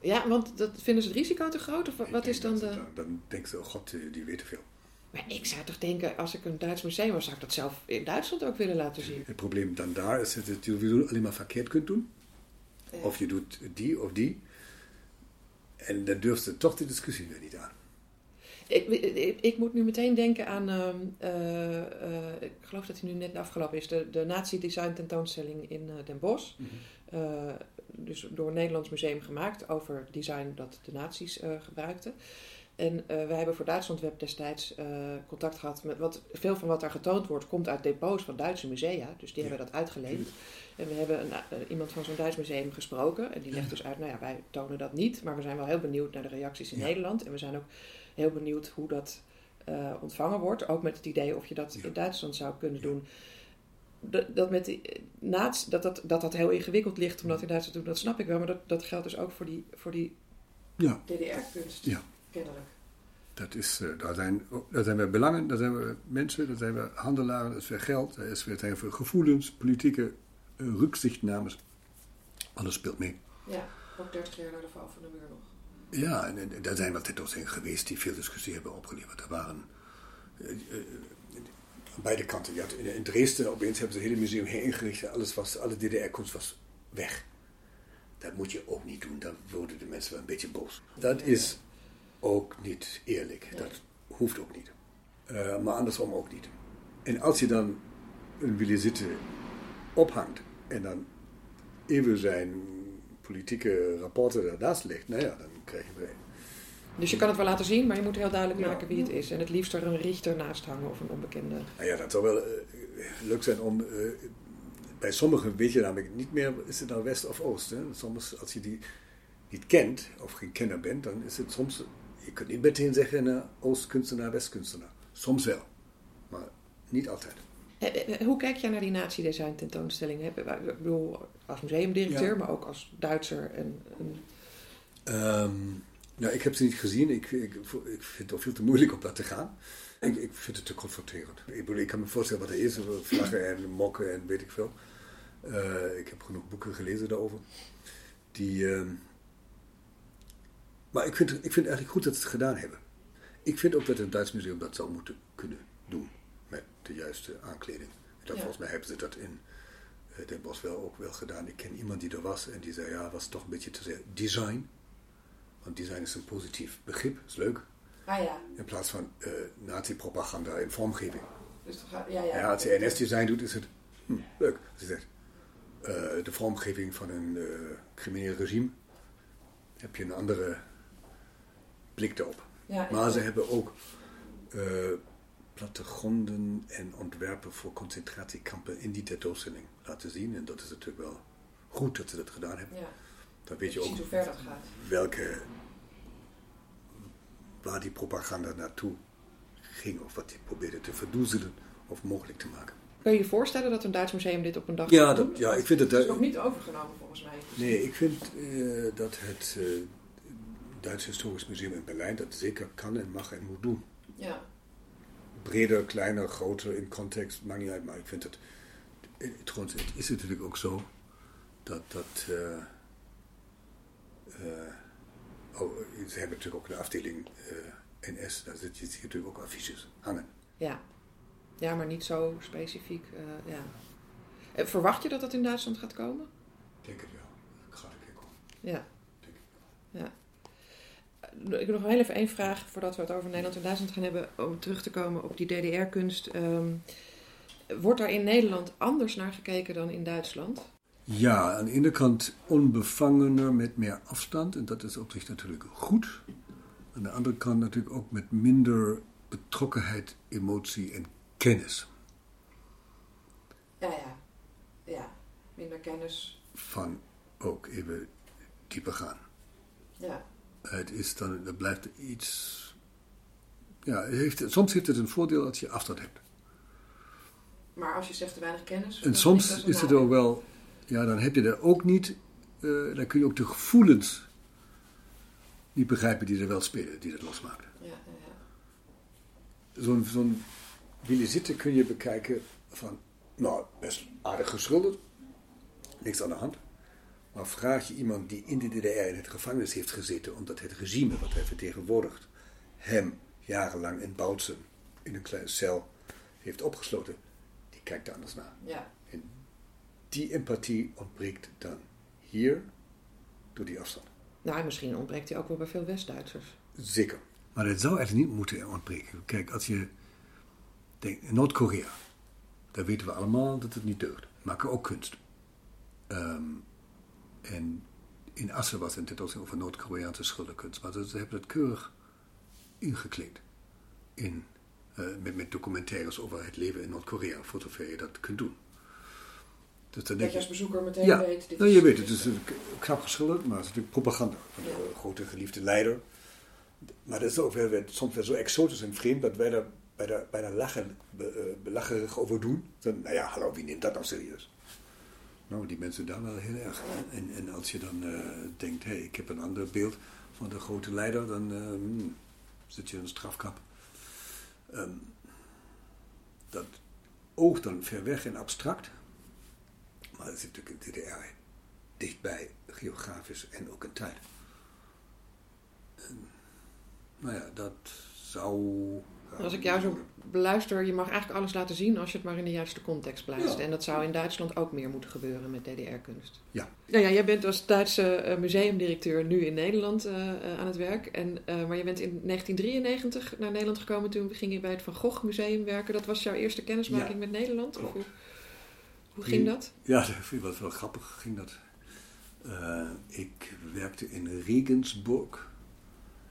Ja, want dat, vinden ze het risico te groot? Of wat- is dan de... Dan, dan denken ze, oh god, die die weten veel. Maar ik zou toch denken, als ik een Duits museum was, zou ik dat zelf in Duitsland ook willen laten zien. Het probleem dan daar is dat je alleen maar verkeerd kunt doen. Ja. Of je doet die of die. En dan durft ze toch de discussie weer niet aan. Ik, ik, ik moet nu meteen denken aan, ehm, eh, eh, ik geloof dat hij nu net afgelopen is, de, de Nazi-design tentoonstelling in eh, Den Bosch. Eh, dus door een Nederlands museum gemaakt over design dat de nazi's gebruikten. En eh, wij hebben voor Duitsland Web destijds eh, contact gehad met wat veel van wat daar getoond wordt, komt uit depots van Duitse musea. Dus die Ja. hebben dat uitgeleend. En we hebben een, eh, iemand van zo'n Duits museum gesproken. En die legt dus uit, nou ja, wij tonen dat niet. Maar we zijn wel heel benieuwd naar de reacties in Ja. Nederland. En we zijn ook heel benieuwd hoe dat ontvangen wordt. Ook met het idee of je dat in Duitsland zou kunnen doen. Dat, dat, met die, dat, dat, dat dat heel ingewikkeld ligt om dat in Duitsland te doen, dat snap ik wel. Maar dat, dat geldt dus ook voor die, voor die Ja, DDR-kunst, Ja. Kennelijk. dat is, eh, daar, zijn, daar zijn we belangen, daar zijn we mensen, daar zijn we handelaren, dat is weer geld, daar is weer zijn gevoelens, politieke uh, rücksichtnames. Alles speelt mee. Ja, ook 30 jaar na de val van de muur nog. Ja, en, en er zijn wel tentoonstellingen geweest die veel discussie hebben opgeleverd. Er waren eh, eh, aan beide kanten. Je had in, in Dresden opeens hebben ze het hele museum heringericht. en Alles was, alle DDR-kunst was weg. Dat moet je ook niet doen. Dan worden de mensen wel een beetje boos. Dat is ook niet eerlijk. Dat hoeft ook niet. Eh, maar andersom ook niet. En als je dan een zitten ophangt en dan even zijn politieke rapporten daarnaast legt, nou ja, dan krijg je weer. Dus je kan het wel laten zien, maar je moet heel duidelijk Ja. maken wie het is. En het liefst er een richter naast hangen of een onbekende. Nou ja, dat zou wel eh, leuk zijn om. eh, bij sommigen weet je namelijk niet meer, is het nou West of Oost. Hè? Soms, als je die niet kent, of geen kenner bent, dan is het soms. Je kunt niet meteen zeggen naar Oostkunstenaar, Westkunstenaar. Soms wel, maar niet altijd. Eh, eh, Hoe kijk jij naar die nazi-design tentoonstelling? Heb- Ik bedoel, als museumdirecteur, Ja. maar ook als Duitser. En, en- Ehm, nou, ik heb ze niet gezien. Ik, ik, ik vind het veel te moeilijk om daar te gaan. Ik, ik vind het te confronterend. Ik, kan me voorstellen wat er is. Vlaggen en mokken en weet ik veel. Eh, ik heb genoeg boeken gelezen daarover. Die, ehm, maar ik vind, ik vind eigenlijk goed dat ze het gedaan hebben. Ik vind ook dat een Duits museum dat zou moeten kunnen doen. Met de juiste aankleding. Dat, Ja. Volgens mij hebben ze dat in eh, Den Bosch wel ook wel gedaan. Ik ken iemand die er was en die zei, ja, was toch een beetje te zeggen design. Want design is een positief begrip, is leuk. Ah ja. In plaats van uh, nazi-propaganda in vormgeving. Dus ja, ja. ja, als je NS-design doet, is het hm, leuk. Als je zegt, uh, de vormgeving van een uh, crimineel regime, heb je een andere blik erop. Ja, maar ze hebben ook plattegronden en ontwerpen voor concentratiekampen in die tentoonstelling laten zien. En dat is natuurlijk wel goed dat ze dat gedaan hebben. Ja. Dan weet je ook hoe ver dat gaat. welke, waar die propaganda naartoe ging of wat die probeerde te verdoezelen of mogelijk te maken. Kun je je voorstellen dat een Duits museum dit op een dag ja, dat, ja, ik vind het... Dat is nog niet overgenomen volgens mij. Nee, ik vind uh, dat het uh, Duits Historisch Museum in Berlijn dat zeker kan en mag en moet doen. Ja. Breder, kleiner, groter in context, maakt niet uit, maar ik vind het... Trouwens, het is natuurlijk ook zo dat... dat uh, oh, ze hebben natuurlijk ook een afdeling NS, daar zit je natuurlijk ook affiches hangen. Ja. Ja, maar niet zo specifiek. Ja. Verwacht je dat dat in Duitsland gaat komen? Ik denk het wel. Ik ga er keer komen. Ja. Ja. Ik heb nog heel even één vraag voordat we het over Nederland en Duitsland gaan hebben. Om terug te komen op die DDR-kunst. Um, wordt daar in Nederland anders naar gekeken dan in Duitsland? Ja, aan de ene kant onbevangener met meer afstand. En dat is op zich natuurlijk goed. Aan de andere kant natuurlijk ook met minder betrokkenheid, emotie en kennis. Ja, ja. Ja, minder kennis. Van ook even dieper gaan. Ja. Het is dan, er blijft iets. Ja, heeft, soms heeft het een voordeel als je afstand hebt. Maar als je zegt te weinig kennis. En soms is het ook wel. Ja, dan heb je er ook niet. Uh, dan kun je ook de gevoelens niet begrijpen die er wel spelen, die dat losmaken. Ja, ja. Zo'n zo'n willen zitten kun je bekijken van, nou, best aardig geschilderd, niks aan de hand. Maar vraag je iemand die in de DDR in het gevangenis heeft gezeten, omdat het regime wat hij vertegenwoordigt, hem jarenlang in Boutsen in een kleine cel heeft opgesloten, die kijkt er anders naar. Ja. En die empathie ontbreekt dan hier door die afstand. Nou, misschien ontbreekt hij ook wel bij veel West-Duitsers. Zeker. Maar het zou eigenlijk niet moeten ontbreken. Kijk, als je denkt, Noord-Korea, daar weten we allemaal dat het niet deugt. Maken ook kunst. Um, en in Assen was een tentoonstelling over Noord-Koreaanse schilderkunst. Maar ze hebben het keurig ingekleed. In, uh, met, met documentaires over het leven in Noord-Korea, voor zover je dat kunt doen. Dus dan dat je als bezoeker meteen ja, weet... Dit nou, je weet het, het is knap geschilderd, maar het is natuurlijk propaganda van de ja. grote geliefde leider. Maar dat is ook weer, soms weer zo exotisch en vreemd dat wij daar bijna, bijna lachen, be, uh, belacherig over doen. Dan, nou ja, hallo, wie neemt dat nou serieus? Nou, die mensen daar wel heel erg. En, en als je dan uh, denkt, hé, hey, ik heb een ander beeld van de grote leider, dan uh, zit je in een strafkap. Um, dat oogt dan ver weg en abstract. Maar het zit natuurlijk in de DDR dichtbij, geografisch en ook in tijd. En, nou ja, dat zou. Als ik jou zo beluister, je mag eigenlijk alles laten zien als je het maar in de juiste context plaatst. Ja. En dat zou in Duitsland ook meer moeten gebeuren met DDR-kunst. Ja. Nou ja, jij bent als Duitse uh, museumdirecteur nu in Nederland uh, uh, aan het werk. En, maar je bent in 1993 naar Nederland gekomen. Toen ging je bij het Van Gogh Museum werken. Dat was jouw eerste kennismaking Ja. met Nederland? Of hoe, hoe ging dat? Ja, dat vind ik wel, wel grappig. Ging dat. Eh, ik werkte in Regensburg.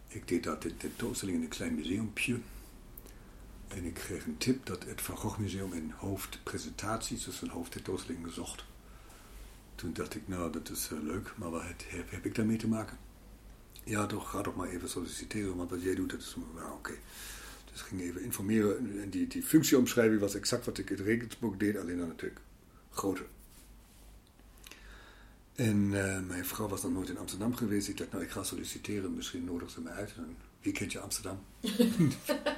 Ik deed daar de tentoonstelling in een klein museumpje. En ik kreeg een tip dat het Van Gogh Museum een hoofdpresentaties, dus een hoofdtentoonstelling zocht. Toen dacht ik, nou, dat is eh, leuk, maar wat het- heb, ik daarmee te maken? Ja, toch, ga toch maar even solliciteren, want wat jij doet, dat is oké. Dus ik ging even informeren. En die, functieomschrijving was exact wat ik in Regensburg deed, alleen dan natuurlijk groter. En eh, mijn vrouw was nog nooit in Amsterdam geweest. Ik dacht, nou, ik ga solliciteren. Misschien nodig ze me uit. Wie kent je Amsterdam? [laughs]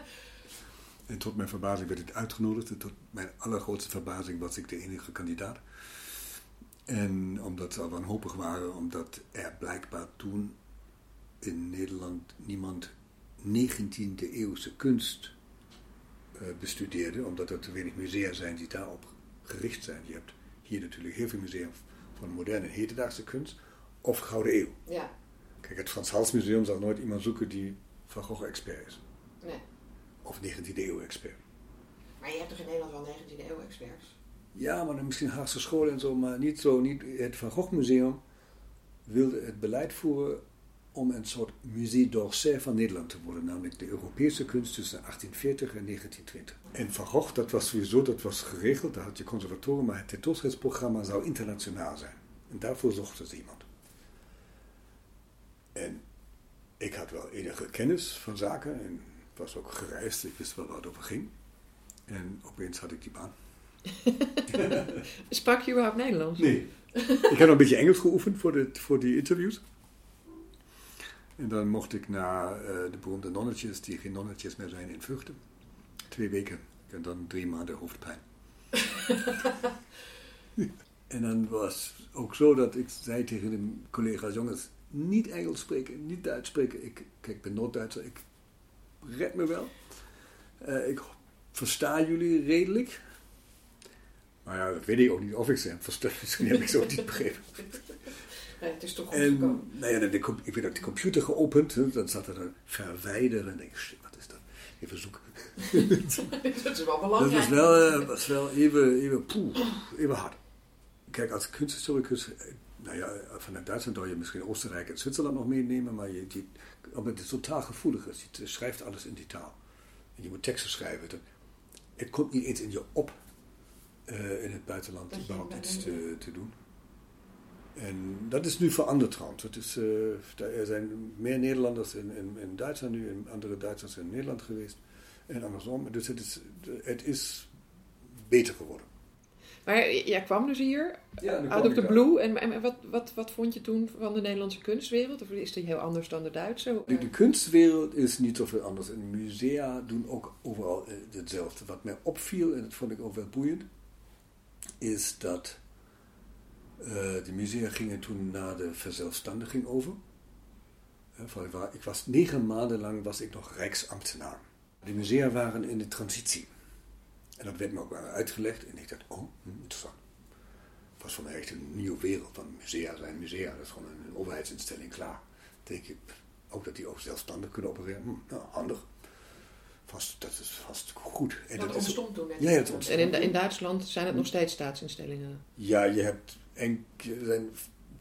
en tot mijn verbazing werd ik uitgenodigd. En tot mijn allergrootste verbazing was ik de enige kandidaat. En omdat ze al wanhopig waren, omdat er blijkbaar toen in Nederland niemand 19e eeuwse kunst eh, bestudeerde, omdat er te weinig musea zijn die daarop gericht zijn. Je hebt hier natuurlijk heel veel musea van moderne en hedendaagse kunst of Gouden Eeuw. Ja, Kijk, het Frans Hals Museum zal nooit iemand zoeken die Van Gogh-expert is. Nee. Of 19e eeuw-expert. Maar je hebt toch in Nederland wel 19e eeuw-experts? Ja, maar dan misschien Haagse school en zo, maar niet zo. Niet, het Van Gogh Museum wilde het beleid voeren om een soort musée d'Orsay van Nederland te worden, namelijk de Europese kunst tussen 1840 en 1920. En Van Gogh, dat was sowieso, dat was geregeld, daar had je conservatorium, maar het tentoonstellingsprogramma zou internationaal zijn. En daarvoor zochten ze iemand. En ik had wel enige kennis van zaken en was ook gereisd, ik wist wel waar het over ging. En opeens had ik die baan. [laughs] Sprak je überhaupt Nederlands? Nee. ik heb nog een beetje Engels geoefend voor, de, voor die interviews. En dan mocht ik naar uh, de beroemde nonnetjes, die geen nonnetjes meer zijn, in Vught. Twee weken en dan drie maanden hoofdpijn. [laughs] en dan was het ook zo dat ik zei tegen de collega's, jongens, niet Engels spreken, niet Duits spreken. Ik, kijk, ik ben Noord-Duitser, ik red me wel. Uh, ik versta jullie redelijk. Maar ja, dat weet ik ook niet of ik ze heb verstaan. [laughs] Misschien heb ik ze ook niet begrepen. Nee, het is toch goed En gekomen. nou ja, de, ik werd ook de computer geopend. hè, Dan zat er een verwijderen. En denk ik, shit, wat is dat? Even zoeken. [laughs] dat is wel [laughs] Dat belangrijk. was wel, eh, was wel even, even, poeh, even hard. Kijk, als kunsthistoricus, nou ja, vanuit Duitsland zou je misschien Oostenrijk en Zwitserland nog meenemen, maar je, die, omdat het totaal gevoelig is. Je schrijft alles in die taal. En je moet teksten schrijven. Dat- Het komt niet eens in je op eh, in het buitenland überhaupt iets te doen. En dat is nu veranderd trouwens. Het is, eh, er zijn meer Nederlanders in, in, in Duitsland nu en andere Duitsers in Nederland geweest. En andersom. Dus het is, het is beter geworden. Maar jij kwam dus hier, Ja, ik the daar. blue. En, en wat, wat, wat vond je toen van de Nederlandse kunstwereld? Of is die heel anders dan de Duitse? De, de kunstwereld is niet zoveel anders. En musea doen ook overal eh, hetzelfde. Wat mij opviel, en dat vond ik ook wel boeiend, is dat eh, de musea gingen toen naar de verzelfstandiging over. Eh, ik was negen maanden lang was ik nog rijksambtenaar. De musea waren in de transitie. En dat werd me ook wel uitgelegd. En ik dacht, oh, hm, interessant. Het was voor mij echt een nieuwe wereld. Want musea zijn musea. Dat is gewoon een, overheidsinstelling, klaar. denk ik, ook dat die ook zelfstandig kunnen opereren. Hm, nou, handig. Vast, dat is vast goed. En Dat dat is, ontstond toen net. Ja, het ontstond. En in, in Duitsland zijn het nog steeds staatsinstellingen. ja, je hebt er zijn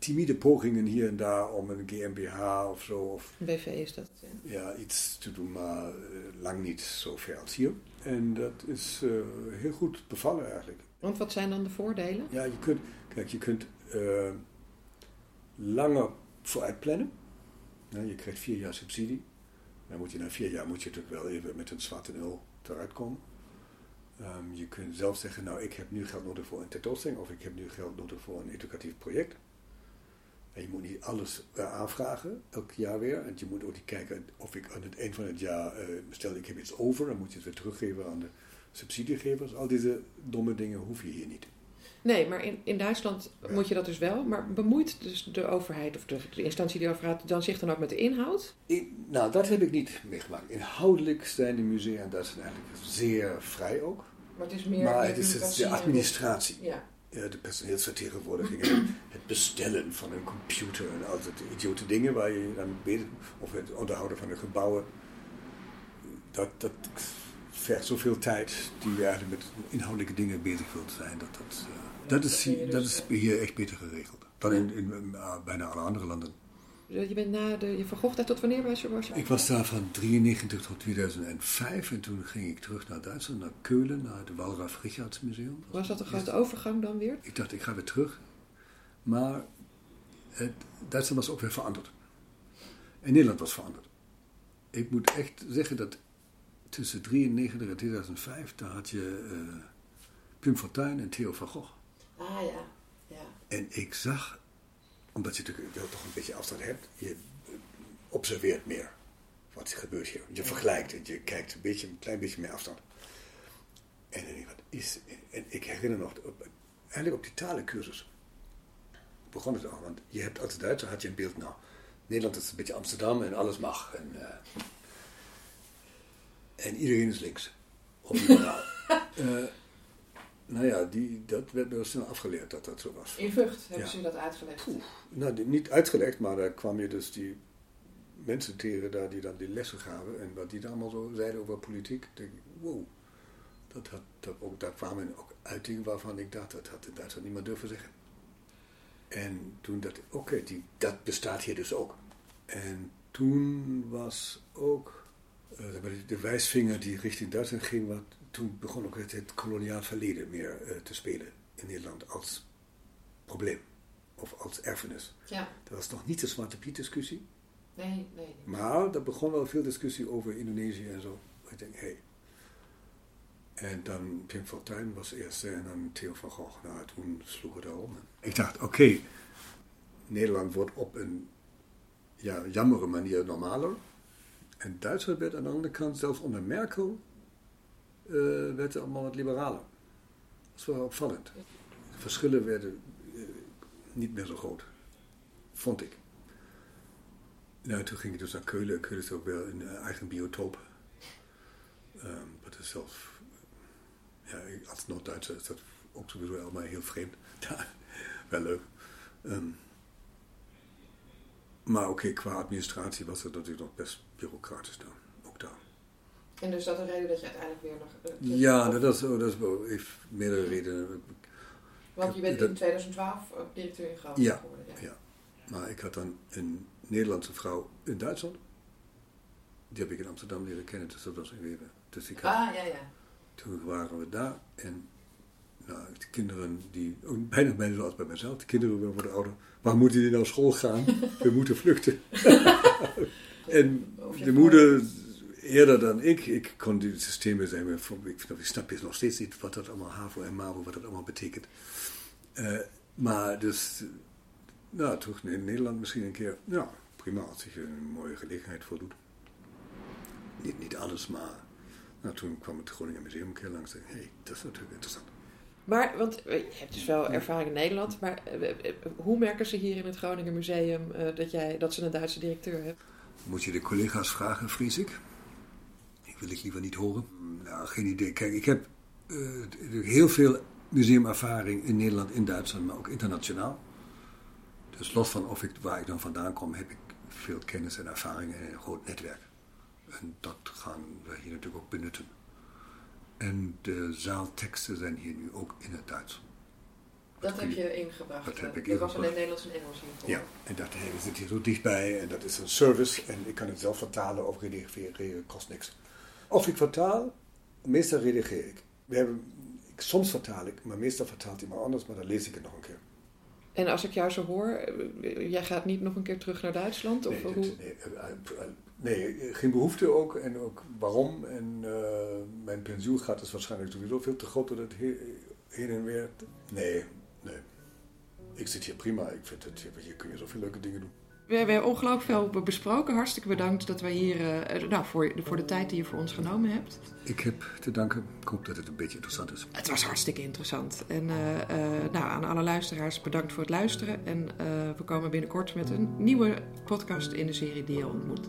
timide pogingen hier en daar om een GmbH of zo. Of Een BV is dat. ja. ja, iets te doen, maar eh, lang niet zo ver als hier. En dat is eh, heel goed bevallen eigenlijk. Want wat zijn dan de voordelen? Ja, je kunt, kijk, je kunt eh, langer vooruit plannen. Ja, je krijgt vier jaar subsidie. Dan moet je na vier jaar moet je natuurlijk wel even met een zwarte nul eruit komen. Ehm, je kunt zelf zeggen, nou ik heb nu geld nodig voor een tentoonstelling of ik heb nu geld nodig voor een educatief project. En je moet niet alles eh, aanvragen, elk jaar weer. En je moet ook niet kijken of ik aan het eind van het jaar, eh, stel ik heb iets over, dan moet je het weer teruggeven aan de subsidiegevers. Al deze domme dingen hoef je hier niet. Nee, maar in, in Duitsland moet je dat dus wel. Maar bemoeit dus de overheid of de, de instantie die over gaat dan zich dan ook met de inhoud? In- nou, dat heb ik niet meegemaakt. Inhoudelijk zijn de musea in Duitsland eigenlijk zeer vrij ook. Maar het is meer. maar het is het- de administratie, Ja. Ja, de personeelsvertegenwoordiging, en [clears throat] het bestellen van een computer en al dat idiote dingen waar je dan bezig of het onderhouden van de gebouwen. Dat, dat vergt zoveel tijd die je eigenlijk met inhoudelijke dingen bezig wilt zijn. Dat, dat, eh, dat, is, dat dus, is hier echt beter geregeld dan in, in, eh, bijna alle andere landen. Je bent na de. Je vergocht daar tot wanneer was je? Was je Ik was daar van 93 tot 2005 en toen ging ik terug naar Duitsland, naar Keulen, naar het Walraf Richards Museum. Was dat een grote overgang dan weer? Ik dacht, ik ga weer terug. Maar het, Duitsland was ook weer veranderd. En Nederland was veranderd. Ik moet echt zeggen dat tussen 93 en 2005, daar had je eh Pim Fortuyn en Theo van Gogh. Ah ja. ja. En ik zag, omdat je natuurlijk wel toch een beetje afstand hebt, je observeert meer wat er gebeurt hier. Je vergelijkt en je kijkt een, beetje, een klein beetje meer afstand. En wat is... En ik herinner nog, op, eigenlijk op die talencursus begon het al. Want je hebt als Duitser had je een beeld, nou, Nederland is een beetje Amsterdam en alles mag. En, eh, en iedereen is links. Of liberaal. [laughs] Eh, nou ja, die, dat werd me wel snel afgeleerd dat dat zo was. In Vught hebben Ja. ze dat uitgelegd. Nou, die- niet uitgelegd, maar daar kwam je dus die mensen tegen daar die dan die lessen gaven en wat die dan allemaal zo zeiden over politiek, denk ik, wow. Dat had, dat ook, daar kwamen ook uitingen waarvan ik dacht, dat had in Duitsland niemand durven zeggen. En toen dacht ik, oké, die dat bestaat hier dus ook. En toen was ook uh, de wijsvinger die richting Duitsland ging, wat, toen begon ook het, het koloniaal verleden meer uh, te spelen in Nederland als probleem of als erfenis. Ja. Dat was nog niet de Zwarte Piet discussie. Nee, nee. Maar er begon wel veel discussie over Indonesië en zo. Ik denk, hé. Hey. En dan Pim Fortuyn was eerste en dan Theo van Gogh. Nou, toen sloeg het al om. Ik dacht, oké, Nederland wordt op een ja, jammere manier normaler. En Duitsland werd aan de andere kant, zelfs onder Merkel, uh, werd allemaal wat liberaler. Dat is wel opvallend. De verschillen werden uh, niet meer zo groot, vond ik. Nou, toen ging ik dus naar Keulen. Keulen is ook wel een uh, eigen biotoop. Um, dat is zelf, ja, als Noord-Duitser is dat ook sowieso allemaal heel vreemd. [laughs] wel leuk. Um, maar oké, qua administratie was het natuurlijk nog best bureaucratisch dan. Ook. En dus dat een reden dat je uiteindelijk weer nog... Uh, ja, dat is, dat is heeft meerdere redenen. Want je bent dat, in 2012 directeur in Groningen ja, geworden. Ja. ja, maar ik had dan een Nederlandse vrouw in Duitsland. Die heb ik in Amsterdam leren kennen, dus dat was even. Dus ik had, ah, ja, ja. Toen waren we daar en nou, de kinderen die, bijna, bijna zoals bij mezelf, de kinderen worden ouder. Waar moeten die naar school gaan? [laughs] We moeten vluchten. [laughs] en de moeder, eerder dan ik, ik kon die systemen zijn, ik, ik snap je nog steeds niet wat dat allemaal HAVO en MAVO, wat dat allemaal betekent. Uh, maar dus, nou, terug in Nederland misschien een keer, ja, prima, als zich een mooie gelegenheid voordoet. Niet, niet alles, maar nou, toen kwam het Groningen Museum een keer langs en hé, hey, dat is natuurlijk interessant. Maar, want eh, je hebt dus wel ervaring in Nederland, maar eh, hoe merken ze hier in het Groningen Museum dat, jij, dat ze een Duitse directeur hebt? Moet je de collega's vragen, vrees ik. Wil ik liever niet horen. Nou, geen idee. Kijk, ik heb uh, heel veel museumervaring in Nederland, in Duitsland, maar ook internationaal. Dus los van of ik, waar ik dan vandaan kom, heb ik veel kennis en ervaring en een groot netwerk. En dat gaan we hier natuurlijk ook benutten. En de zaalteksten zijn hier nu ook in het Duits. Dat heb je ingebracht. Dat heb ik ingebracht. was alleen Nederlands en Engels hiervoor. Ja, en dat hey, we zitten hier zo dichtbij en dat is een service en ik kan het zelf vertalen of redigeren kost niks. Of ik vertaal, meestal redigeer ik. We hebben, ik. Soms vertaal ik, maar meestal vertaalt iemand anders, maar dan lees ik het nog een keer. En als ik jou zo hoor, jij gaat niet nog een keer terug naar Duitsland? Of nee, hoe? nee, nee, geen behoefte ook en ook waarom. En uh, mijn pensioengat is waarschijnlijk sowieso veel te groot dat het heen en weer. Nee, nee. Ik zit hier prima. Ik vind het, hier kun je zoveel leuke dingen doen. We hebben ongelooflijk veel besproken. Hartstikke bedankt dat wij hier, uh, nou, voor, voor de tijd die je voor ons genomen hebt. Ik heb te danken. Ik hoop dat het een beetje interessant is. Het was hartstikke interessant. En uh, uh, nou, aan alle luisteraars bedankt voor het luisteren. En we komen binnenkort met een nieuwe podcast in de serie Die je ontmoet.